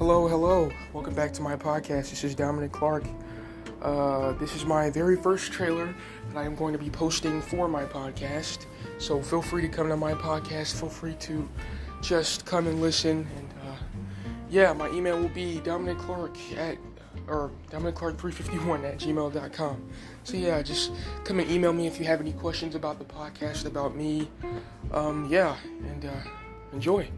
Hello, hello. Welcome back to my podcast. This is Dominic Clark. Uh, this is my very first trailer that I am going to be posting for my podcast. So feel free to come to my podcast. Feel free to just come and listen. And uh, yeah, my email will be Dominic Clark at or Dominic Clark 351 at gmail.com. So yeah, just come and email me if you have any questions about the podcast, about me. Um, yeah, and uh, enjoy.